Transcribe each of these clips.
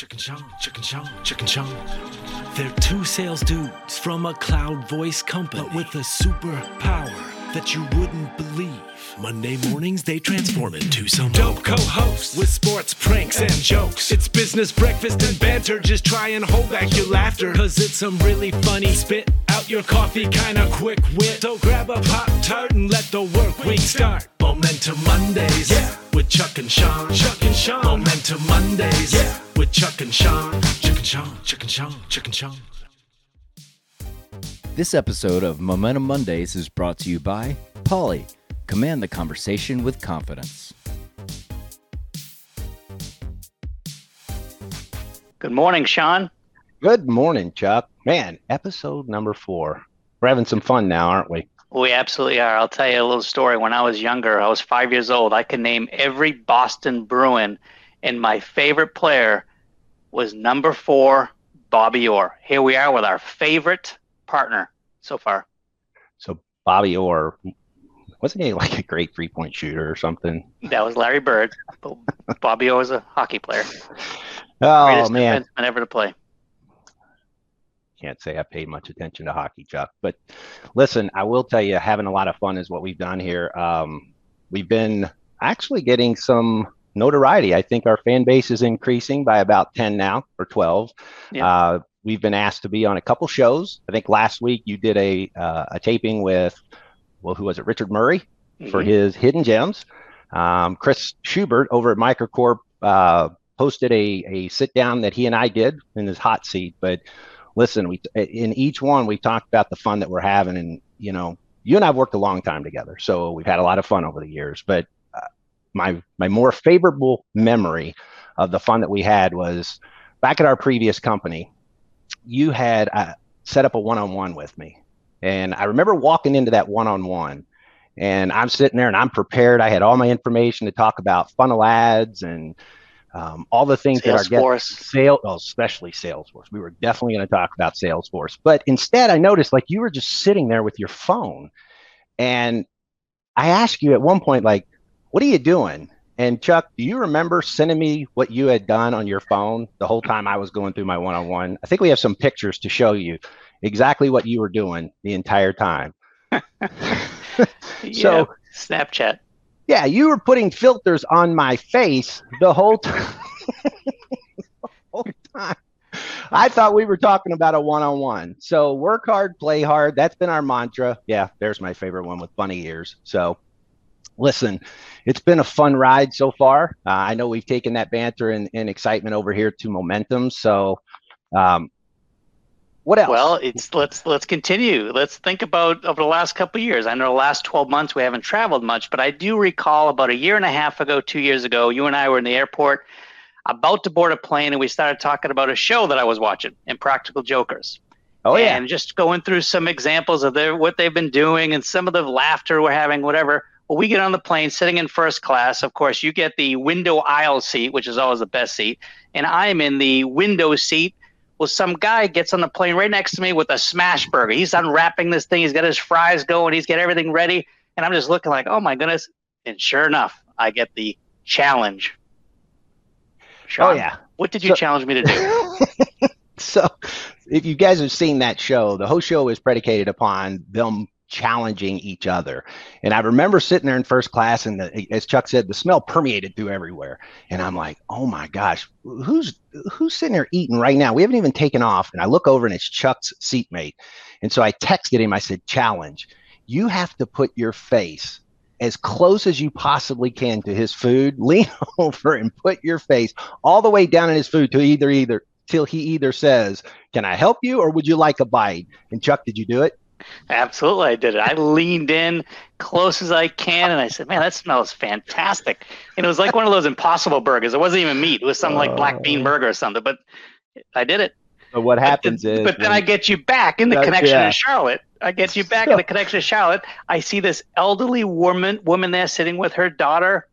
Chuck and Sean, Chicken Chong, Chuck and Sean. They're two sales dudes from a cloud voice company, but with a superpower that you wouldn't believe. Monday mornings they transform into some dope co-hosts with sports, pranks, and jokes. It's business breakfast and banter. Just try and hold back your laughter, cause it's some really funny spit out your coffee, kinda quick wit. So grab a pop tart and let the work week start. Momentum Mondays, yeah, with Chuck and Sean. Chuck and Sean. Momentum Mondays, yeah, with Chuck and Sean. Chuck and Sean, Chuck and Sean, Chuck and Sean. This episode of Momentum Mondays is brought to you by Polly. Command the conversation with confidence. Good morning, Sean. Good morning, Chuck. Man, episode number four. We're having some fun now, aren't we? We absolutely are. I'll tell you a little story. When I was younger, I was five years old. I could name every Boston Bruin, and my favorite player was number four, Bobby Orr. Here we are with our favorite partner so far. So Bobby Orr, wasn't he like a great three point shooter or something? That was Larry Bird. but Bobby Orr was a hockey player. Oh Greatest man, ever to play. Can't say I paid much attention to hockey, Chuck. But listen, I will tell you, having a lot of fun is what we've done here. Um, we've been actually getting some notoriety. I think our fan base is increasing by about 10 now or 12. Yeah. Uh, we've been asked to be on a couple shows. I think last week you did a uh, a taping with, well, who was it? Richard Murray for Mhm. his Hidden Gems. Um, Chris Schubert over at Microcorp uh, posted a, a sit down that he and I did in his hot seat. But listen, we in each one we talked about the fun that we're having, and you know, you and I've worked a long time together, so we've had a lot of fun over the years. But uh, my my more favorable memory of the fun that we had was back at our previous company. You had uh, set up a one-on-one with me, and I remember walking into that one-on-one and I'm sitting there and I'm prepared. I had all my information to talk about funnel ads and um, all the things that Salesforce. sale, well, especially Salesforce. We were definitely going to talk about Salesforce, but instead, I noticed like you were just sitting there with your phone, and I asked you at one point, like, "What are you doing?" And Chuck, do you remember sending me what you had done on your phone the whole time I was going through my one-on-one? I think we have some pictures to show you exactly what you were doing the entire time. Yeah, So- Snapchat. Yeah, you were putting filters on my face the whole time. whole time. I thought we were talking about a one-on-one. So work hard, play hard. That's been our mantra. Yeah, there's my favorite one with bunny ears. So listen, it's been a fun ride so far. Uh, I know we've taken that banter and, and excitement over here to momentum. So um, what else? Well, it's let's let's continue. Let's think about over the last couple of years. I know the last 12 months we haven't traveled much, but I do recall about a year and a half ago, two years ago, you and I were in the airport about to board a plane, and we started talking about a show that I was watching, Impractical Jokers. oh yeah, and just going through some examples of their what they've been doing and some of the laughter we're having, whatever. Well, we get on the plane, sitting in first class. Of course, you get the window aisle seat, which is always the best seat, and I'm in the window seat. Well, some guy gets on the plane right next to me with a smash burger. He's unwrapping this thing. He's got his fries going. He's got everything ready, and I'm just looking like, oh my goodness! And sure enough, I get the challenge. Sean, oh yeah. What did you So- challenge me to do? so if you guys have seen that show the whole show is predicated upon them challenging each other and i remember sitting there in first class and the, as chuck said the smell permeated through everywhere and i'm like oh my gosh who's who's sitting there eating right now we haven't even taken off and i look over and it's chuck's seatmate and so i texted him i said challenge you have to put your face as close as you possibly can to his food lean over and put your face all the way down in his food to either either till he either says, "Can I help you?" or "Would you like a bite?" And Chuck, did you do it? Absolutely, I did it. I leaned in close as I can, and I said, "Man, that smells fantastic." And it was like one of those Impossible burgers. It wasn't even meat; it was some like black bean Oh. burger or something. But I did it. But what happens but, is, but then I get you back in the connection yeah. to Charlotte. I get you back in the connection to Charlotte. I see this elderly woman woman there sitting with her daughter.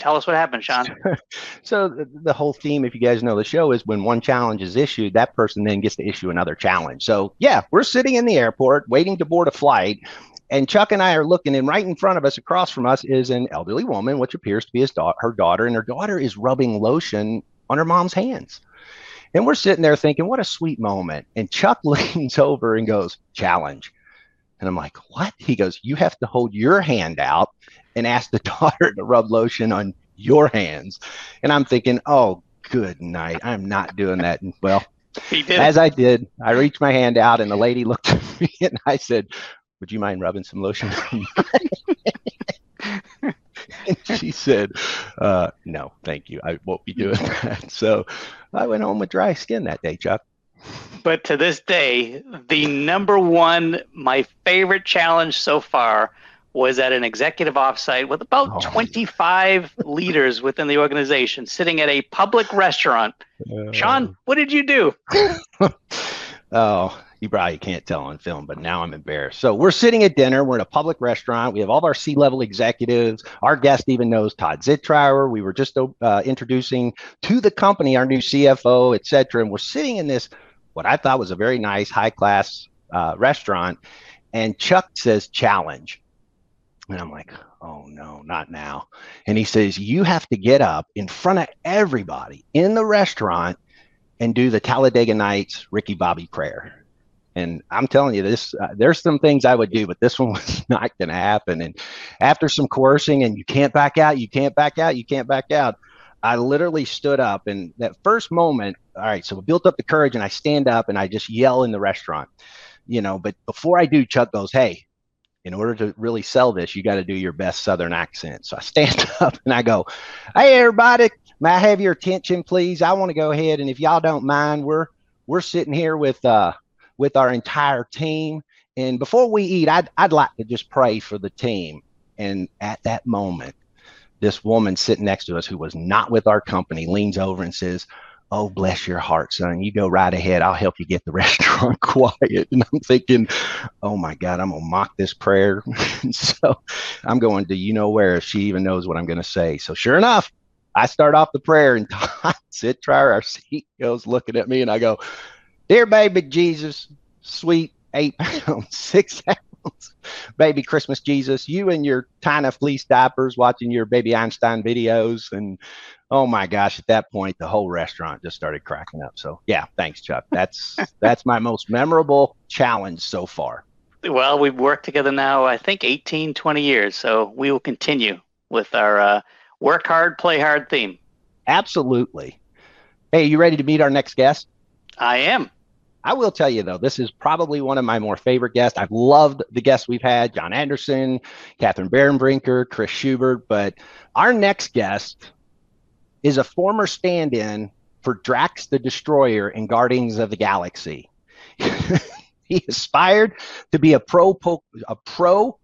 Tell us what happened, Sean. so the, the whole theme, if you guys know the show, is when one challenge is issued, that person then gets to issue another challenge. So yeah, we're sitting in the airport waiting to board a flight. And Chuck and I are looking, and right in front of us, across from us, is an elderly woman, which appears to be his da- her daughter, and her daughter is rubbing lotion on her mom's hands. And we're sitting there thinking, what a sweet moment. And Chuck leans over and goes, challenge. And I'm like, what? He goes, you have to hold your hand out and ask the daughter to rub lotion on your hands. And I'm thinking, oh, good night. I'm not doing that. And well, as I did, I reached my hand out and the lady looked at me and I said, would you mind rubbing some lotion on and she said, uh, no, thank you. I won't be doing that. So I went home with dry skin that day, Chuck. But to this day, the number one, my favorite challenge so far was at an executive offsite with about oh, 25 leaders within the organization sitting at a public restaurant. Uh, Sean, what did you do? oh, you probably can't tell on film, but now I'm embarrassed. So we're sitting at dinner. We're in a public restaurant. We have all of our C-level executives. Our guest even knows Todd Zittrouer. We were just uh, introducing to the company our new CFO, et cetera. And we're sitting in this, what I thought was a very nice, high-class uh, restaurant. And Chuck says, challenge. And I'm like, oh no, not now. And he says, you have to get up in front of everybody in the restaurant and do the Talladega Nights Ricky Bobby prayer. And I'm telling you, this uh, there's some things I would do, but this one was not going to happen. And after some coercing, and you can't back out, you can't back out, you can't back out. I literally stood up, and that first moment, all right, so built up the courage, and I stand up and I just yell in the restaurant, you know. But before I do, Chuck goes, "Hey, in order to really sell this, you got to do your best Southern accent." So I stand up and I go, "Hey, everybody, may I have your attention, please? I want to go ahead, and if y'all don't mind, we're we're sitting here with uh, with our entire team. And before we eat, I'd, I'd like to just pray for the team. And at that moment, this woman sitting next to us who was not with our company leans over and says, Oh, bless your heart, son. You go right ahead. I'll help you get the restaurant quiet. And I'm thinking, oh my God, I'm to mock this prayer. so I'm going to, you know, where if she even knows what I'm to say. So sure enough, I start off the prayer and Todd Zittrouer, our CEO's looking at me and I go, Dear baby Jesus, sweet eight pounds, six baby Christmas Jesus, you and your tiny fleece diapers watching your baby Einstein videos. And oh my gosh, at that point, the whole restaurant just started cracking up. So yeah, thanks, Chuck. That's that's my most memorable challenge so far. Well, we've worked together now, I think 18, 20 years. So we will continue with our uh, work hard, play hard theme. Absolutely. Hey, you ready to meet our next guest? I am. I will tell you though, this is probably one of my more favorite guests. I've loved the guests we've had: John Anderson, Catherine Barenbrinker, Chris Schubert. But our next guest is a former stand-in for Drax the Destroyer in Guardians of the Galaxy. he aspired to be a pro po- a pro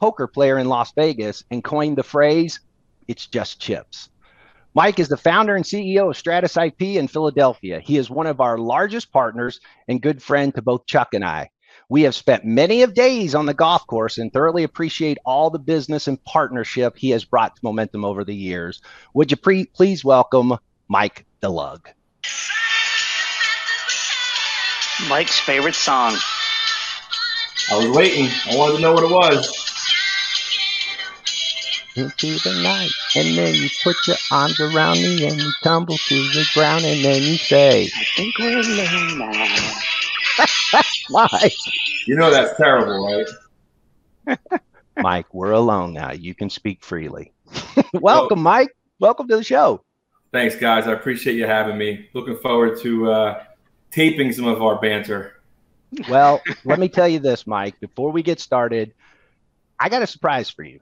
poker player in Las Vegas and coined the phrase "It's just chips." Mike is the founder and CEO of Stratus IP in Philadelphia. He is one of our largest partners and good friend to both Chuck and I. We have spent many of days on the golf course and thoroughly appreciate all the business and partnership he has brought to Momentum over the years. Would you pre- please welcome Mike Dlug? Mike's favorite song. I was waiting. I wanted to know what it was into the night. And then you put your arms around me and you tumble to the ground and then you say, I think we're alone now. Mike. You know that's terrible, right? Mike, we're alone now. You can speak freely. Welcome, well, Mike. Welcome to the show. Thanks, guys. I appreciate you having me. Looking forward to uh, taping some of our banter. Well, let me tell you this, Mike. Before we get started, I got a surprise for you.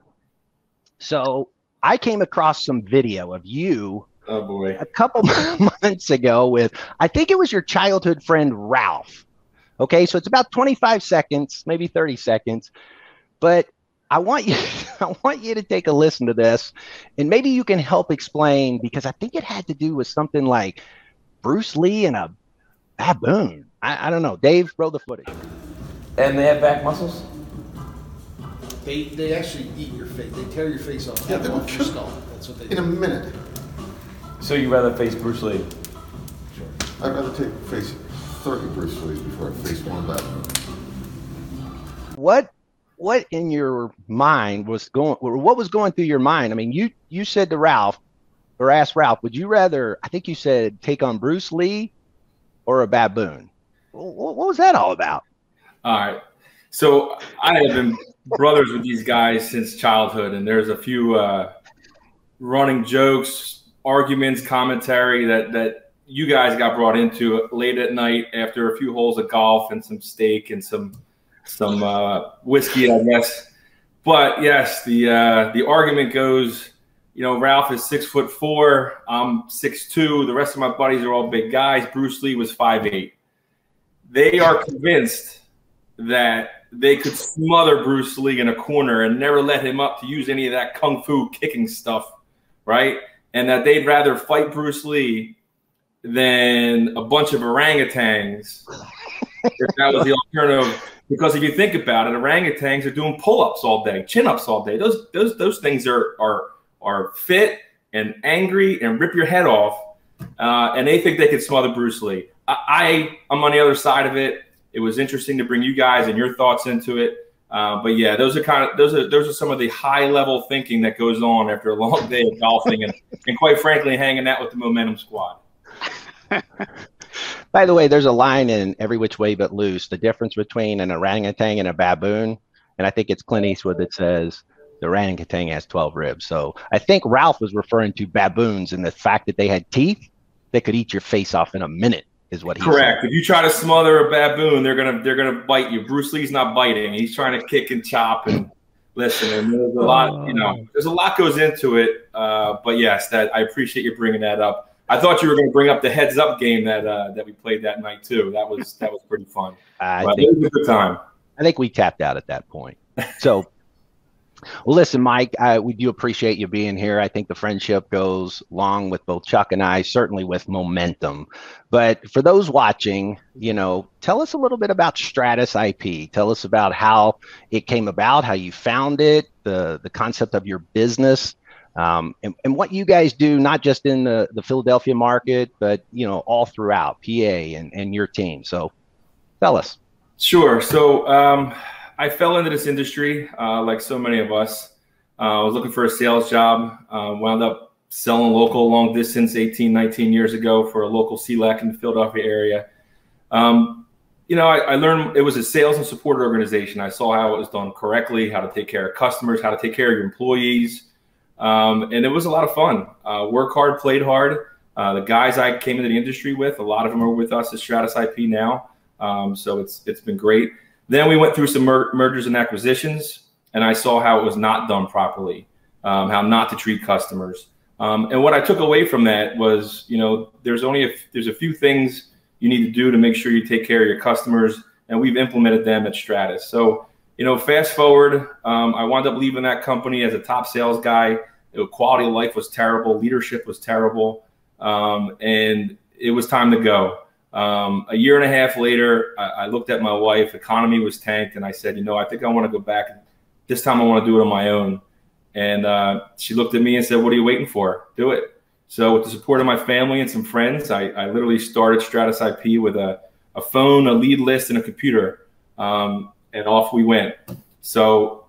So I came across some video of you oh boy. a couple months ago with, I think it was your childhood friend Ralph. Okay, so it's about 25 seconds, maybe 30 seconds, but I want you, I want you to take a listen to this, and maybe you can help explain because I think it had to do with something like Bruce Lee and a baboon. I, I don't know. Dave, roll the footage. And they have back muscles. They, they actually eat your face. They tear your face off. Yeah, they will your skull. That's what they in do. a minute. So you rather face Bruce Lee? Sure. I'd rather take face 30 Bruce Lee before I face one of that. What what in your mind was going what was going through your mind? I mean, you you said to Ralph, or asked Ralph, would you rather? I think you said take on Bruce Lee or a baboon. What, what was that all about? All right. So I have been brothers with these guys since childhood, and there's a few uh, running jokes, arguments, commentary that that you guys got brought into late at night after a few holes of golf and some steak and some some uh, whiskey, I guess. But yes, the uh, the argument goes. You know, Ralph is six foot four. I'm six two. The rest of my buddies are all big guys. Bruce Lee was five eight. They are convinced that they could smother Bruce Lee in a corner and never let him up to use any of that kung fu kicking stuff, right? And that they'd rather fight Bruce Lee than a bunch of orangutans if that was the alternative. Because if you think about it, orangutans are doing pull-ups all day, chin-ups all day. Those those those things are are are fit and angry and rip your head off, uh, and they think they could smother Bruce Lee. I, I am on the other side of it. It was interesting to bring you guys and your thoughts into it. Uh, but yeah, those are kind of those are those are some of the high level thinking that goes on after a long day of golfing and, and quite frankly hanging out with the momentum squad. By the way, there's a line in Every Which Way But Loose, the difference between an orangutan and a baboon. And I think it's Clint Eastwood that says the orangutan has 12 ribs. So I think Ralph was referring to baboons and the fact that they had teeth that could eat your face off in a minute is what he correct. Said. If you try to smother a baboon, they're gonna they're gonna bite you. Bruce Lee's not biting; he's trying to kick and chop and listen. And there's a lot, you know, there's a lot goes into it. Uh, but yes, that I appreciate you bringing that up. I thought you were going to bring up the heads up game that uh, that we played that night too. That was that was pretty fun. I but think, it was a good time. I think we tapped out at that point. So, well, listen, Mike, I, we do appreciate you being here. I think the friendship goes long with both Chuck and I, certainly with momentum. But for those watching, you know, tell us a little bit about Stratus IP. Tell us about how it came about, how you found it, the the concept of your business um, and, and what you guys do, not just in the, the Philadelphia market, but you know all throughout PA and, and your team. So, tell us. Sure. So um, I fell into this industry uh, like so many of us. Uh, I was looking for a sales job. Uh, wound up selling local long distance 18, 19 years ago for a local CLEC in the Philadelphia area. Um, you know, I, I, learned it was a sales and support organization. I saw how it was done correctly, how to take care of customers, how to take care of your employees, um, and it was a lot of fun. Uh, work hard, played hard. Uh, the guys I came into the industry with, a lot of them are with us at Stratus IP now. Um, so it's it's been great. Then we went through some mer- mergers and acquisitions, and I saw how it was not done properly, um, how not to treat customers. Um, and what I took away from that was, you know, there's only a, there's a few things you need to do to make sure you take care of your customers, and we've implemented them at Stratus. So you know, fast forward, um, I wound up leaving that company as a top sales guy. It, quality of life was terrible, leadership was terrible, um, and it was time to go. Um, a year and a half later, I, I, looked at my wife. Economy was tanked, and I said, you know, I think I want to go back. This time, I want to do it on my own. And uh, she looked at me and said, "What are you waiting for? Do it." So, with the support of my family and some friends, I, I literally started Stratus IP with a, a phone, a lead list, and a computer. Um, and off we went. So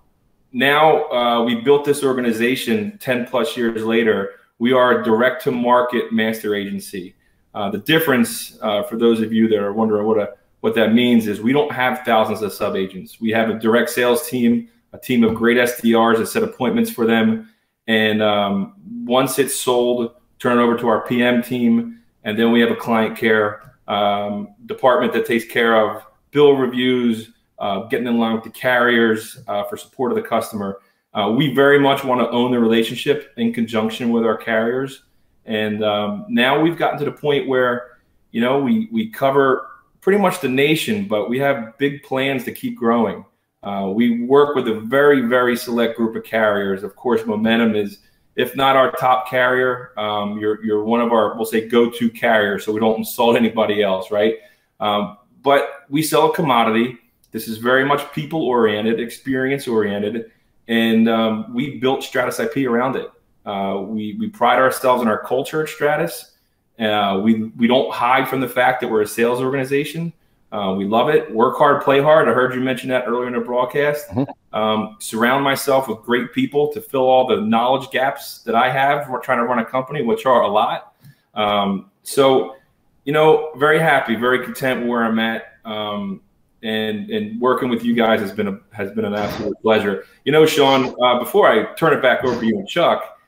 now uh, we built this organization 10 plus years later. We are a direct to market master agency. Uh, the difference, uh, for those of you that are wondering what, a, what that means, is we don't have thousands of sub agents. We have a direct sales team, a team of great SDRs that set appointments for them. And um, once it's sold, turn it over to our PM team. And then we have a client care um, department that takes care of bill reviews, uh, getting in line with the carriers uh, for support of the customer. Uh, we very much want to own the relationship in conjunction with our carriers. And um, now we've gotten to the point where, you know, we, we cover pretty much the nation, but we have big plans to keep growing. Uh, we work with a very, very select group of carriers. Of course, Momentum is, if not our top carrier, um, you're, you're one of our, we'll say, go to carriers, so we don't insult anybody else, right? Um, but we sell a commodity this is very much people oriented, experience oriented, and um, we built Stratus IP around it. Uh, we we pride ourselves in our culture at Stratus. Uh, we we don't hide from the fact that we're a sales organization. Uh, we love it. Work hard, play hard. I heard you mention that earlier in the broadcast. Mm-hmm. Um, surround myself with great people to fill all the knowledge gaps that I have. We're trying to run a company, which are a lot. Um, so, you know, very happy, very content where I'm at. Um, and and working with you guys has been a has been an absolute pleasure. You know, Sean, uh, before I turn it back over to you and Chuck,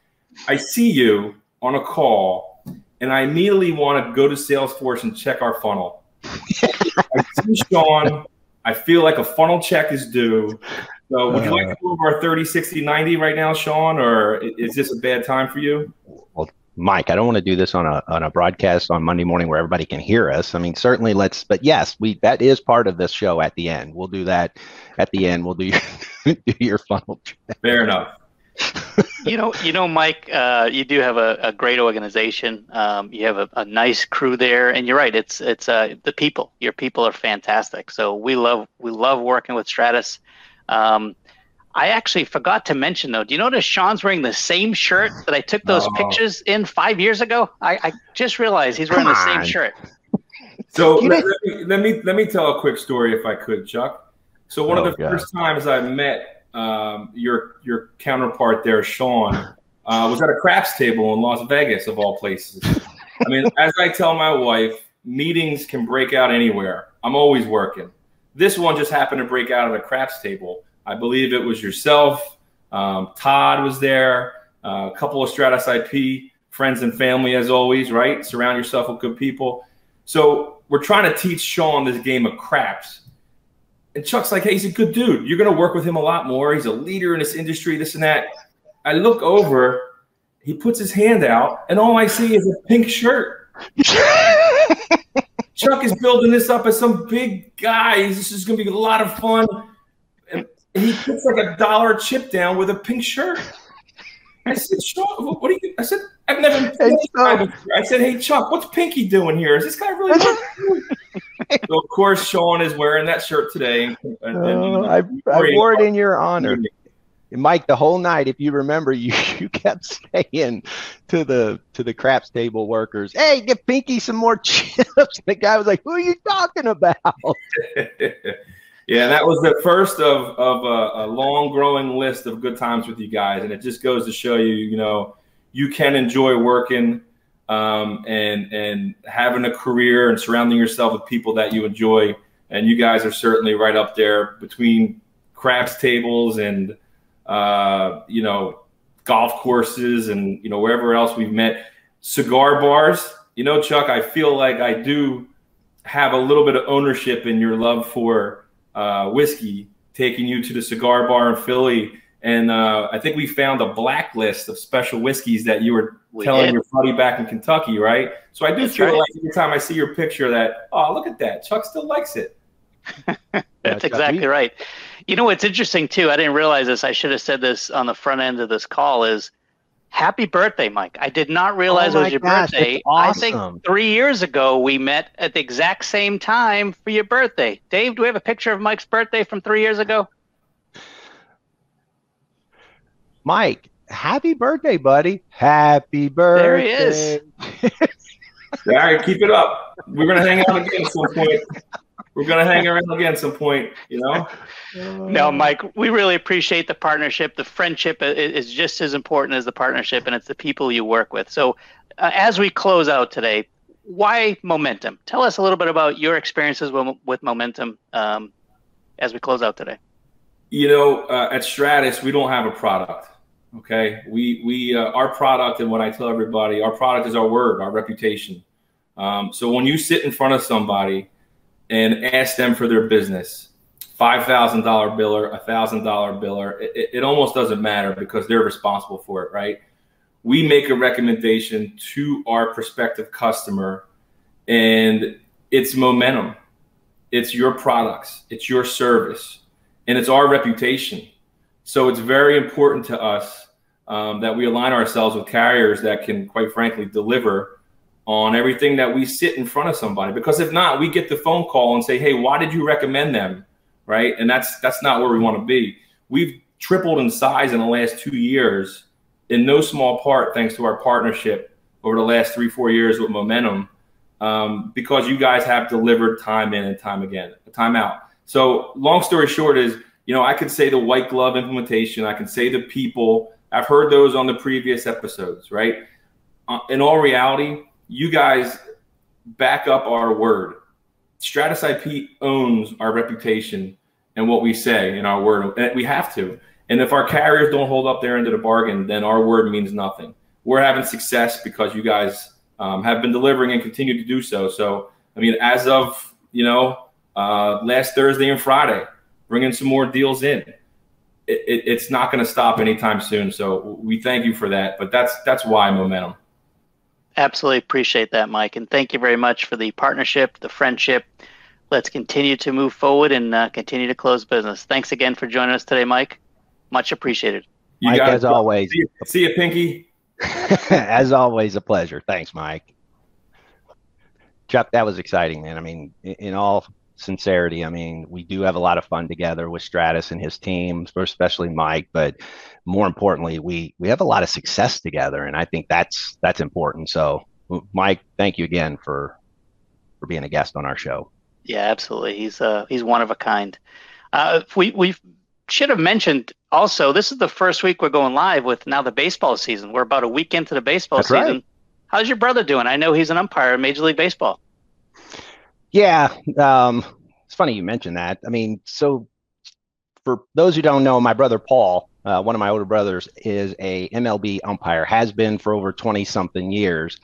I see you on a call, and I immediately want to go to Salesforce and check our funnel. I see Sean. I feel like a funnel check is due. So, would you like to go over our 30, 60, 90 right now, Sean, or is this a bad time for you? Well, Mike, I don't want to do this on a on a broadcast on Monday morning where everybody can hear us. I mean, certainly let's, but yes, we that is part of this show at the end. We'll do that at the end. We'll do your do your funnel check. Fair enough. you know, you know, Mike, uh, you do have a, a great organization. Um, you have a, a, nice crew there, and you're right. It's it's uh, the people. Your people are fantastic. So we love we love working with Stratus. Um, I actually forgot to mention though. Do you notice Sean's wearing the same shirt that I took those oh. pictures in five years ago? I, I just realized he's wearing Come the same on. shirt. So let, let, me, let me let me tell a quick story if I could, Chuck. So one oh, of the God. first times I met um, your your counterpart there, Sean, uh, was at a craps table in Las Vegas, of all places. I mean, as I tell my wife, meetings can break out anywhere. I'm always working. This one just happened to break out at a craps table. I believe it was yourself. Um, Todd was there. Uh, a couple of Stratus IP friends and family, as always. Right, surround yourself with good people. So we're trying to teach Sean this game of craps and Chuck's like, hey, he's a good dude. You're going to work with him a lot more. He's a leader in this industry, this and that. I look over, he puts his hand out, and all I see is a pink shirt. Chuck is building this up as some big guy. This is going to be a lot of fun. And he puts like a dollar chip down with a pink shirt. I said, Sean, what are you? I said, I've never. Hey, I said, hey, Chuck, what's Pinky doing here? Is this guy really? so of course, Sean is wearing that shirt today. And, and, uh, I, I wore it in your honor. Mike, the whole night, if you remember, you, you kept saying to the to the craps table workers, "Hey, get Pinky some more chips." The guy was like, "Who are you talking about?" yeah, that was the first of of a, a long growing list of good times with you guys, and it just goes to show you, you know, you can enjoy working um, and and having a career and surrounding yourself with people that you enjoy. And you guys are certainly right up there between craps tables and uh, you know golf courses and you know wherever else we've met. Cigar bars, you know, Chuck. I feel like I do have a little bit of ownership in your love for uh, whiskey, taking you to the cigar bar in Philly and uh, I think we found a blacklist of special whiskeys that you were we telling did. your buddy back in Kentucky, right? So I do That's feel right. like every time I see your picture that, oh, look at that. Chuck still likes it. That's exactly right. You know what's interesting too? I didn't realize this. I should have said this on the front end of this call. Is happy birthday, Mike. I did not realize oh it was your gosh, birthday. Awesome. I think three years ago we met at the exact same time for your birthday. Dave, do we have a picture of Mike's birthday from three years ago? Mike, happy birthday, buddy. Happy birthday. There he is. All right, keep it up. We're gonna hang out again at some point. We're gonna hang around again at some point, you know. No, Mike, we really appreciate the partnership. The friendship is just as important as the partnership, and it's the people you work with. So, uh, as we close out today, why momentum? Tell us a little bit about your experiences with, with momentum um, as we close out today. You know, uh, at Stratus, we don't have a product. Okay, we we uh, our product and what I tell everybody, our product is our word, our reputation. Um, so when you sit in front of somebody and ask them for their business, five thousand dollar biller, a thousand dollar biller, it, it almost doesn't matter because they're responsible for it, right? We make a recommendation to our prospective customer, and it's momentum. It's your products, it's your service, and it's our reputation. So it's very important to us um, that we align ourselves with carriers that can, quite frankly, deliver on everything that we sit in front of somebody. Because if not, we get the phone call and say, "Hey, why did you recommend them?" Right, and that's that's not where we want to be. We've tripled in size in the last two years, in no small part thanks to our partnership over the last three four years with Momentum. um, because you guys have delivered time in and time again, time out. So, long story short is, you know, I could say the white glove implementation, I can say the people. I've heard those on the previous episodes, right? Uh, in all reality, you guys back up our word. Stratus IP owns our reputation and what we say in our word. And we have to. And if our carriers don't hold up their end of the bargain, then our word means nothing. We're having success because you guys um, have been delivering and continue to do so. So, I mean, as of you know, uh, last Thursday and Friday, bringing some more deals in. It, it, it's not going to stop anytime soon. So we thank you for that. But that's that's why momentum. Absolutely appreciate that, Mike, and thank you very much for the partnership, the friendship. Let's continue to move forward and uh, continue to close business. Thanks again for joining us today, Mike. Much appreciated. You Mike, as always. See you, see you Pinky. As always, a pleasure. Thanks, Mike. Chuck, that was exciting, man. I mean, in all sincerity, I mean, we do have a lot of fun together with Stratus and his team, especially Mike. But more importantly, we we have a lot of success together, and I think that's that's important. So, Mike, thank you again for for being a guest on our show. Yeah, absolutely. He's uh he's one of a kind. Uh, we we should have mentioned also, this is the first week we're going live with now the baseball season. We're about a week into the baseball That's season. Right. How's your brother doing? I know he's an umpire in Major League Baseball. Yeah, um, it's funny you mentioned that. I mean, so for those who don't know, my brother Paul, uh, one of my older brothers, is a MLB umpire. Has been for over twenty something years,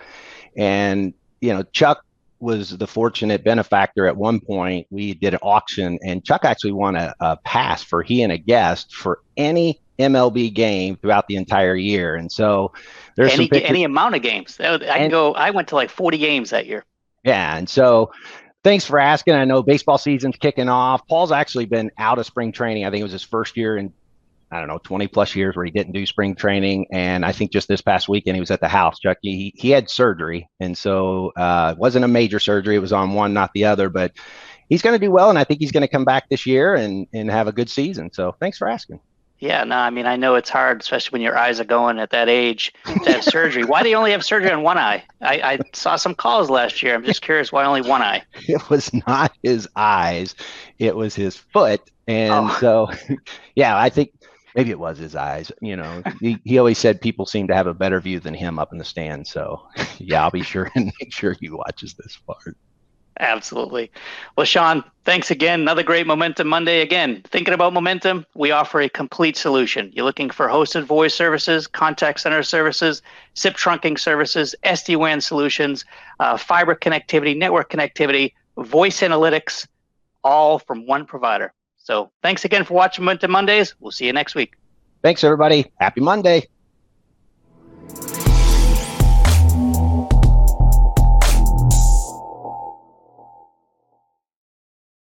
and you know Chuck was the fortunate benefactor at one point. We did an auction, and Chuck actually won a, a, pass for he and a guest for any MLB game throughout the entire year. And so there's any any amount of games. I can and, go. I went to like 40 games that year. Yeah, and so thanks for asking. I know baseball season's kicking off. Paul's actually been out of spring training. I think it was his first year in I don't know, 20 plus years where he didn't do spring training. And I think just this past weekend he was at the house, Chuck. He, he had surgery. And so uh, it wasn't a major surgery. It was on one, not the other. But he's going to do well. And I think he's going to come back this year and, and have a good season. So thanks for asking. Yeah, no, I mean, I know it's hard, especially when your eyes are going at that age to have surgery. Why do you only have surgery on one eye? I, I saw some calls last year. I'm just curious why only one eye. It was not his eyes, it was his foot. And oh. so, yeah, I think maybe it was his eyes. You know, he, he always said people seem to have a better view than him up in the stand. So, yeah, I'll be sure and make sure he watches this part. Absolutely. Well, Sean, thanks again. Another great Momentum Monday. Again, thinking about Momentum, we offer a complete solution. You're looking for hosted voice services, contact center services, SIP trunking services, SD WAN solutions, uh, fiber connectivity, network connectivity, voice analytics, all from one provider. So thanks again for watching Momentum Mondays. We'll see you next week. Thanks, everybody. Happy Monday.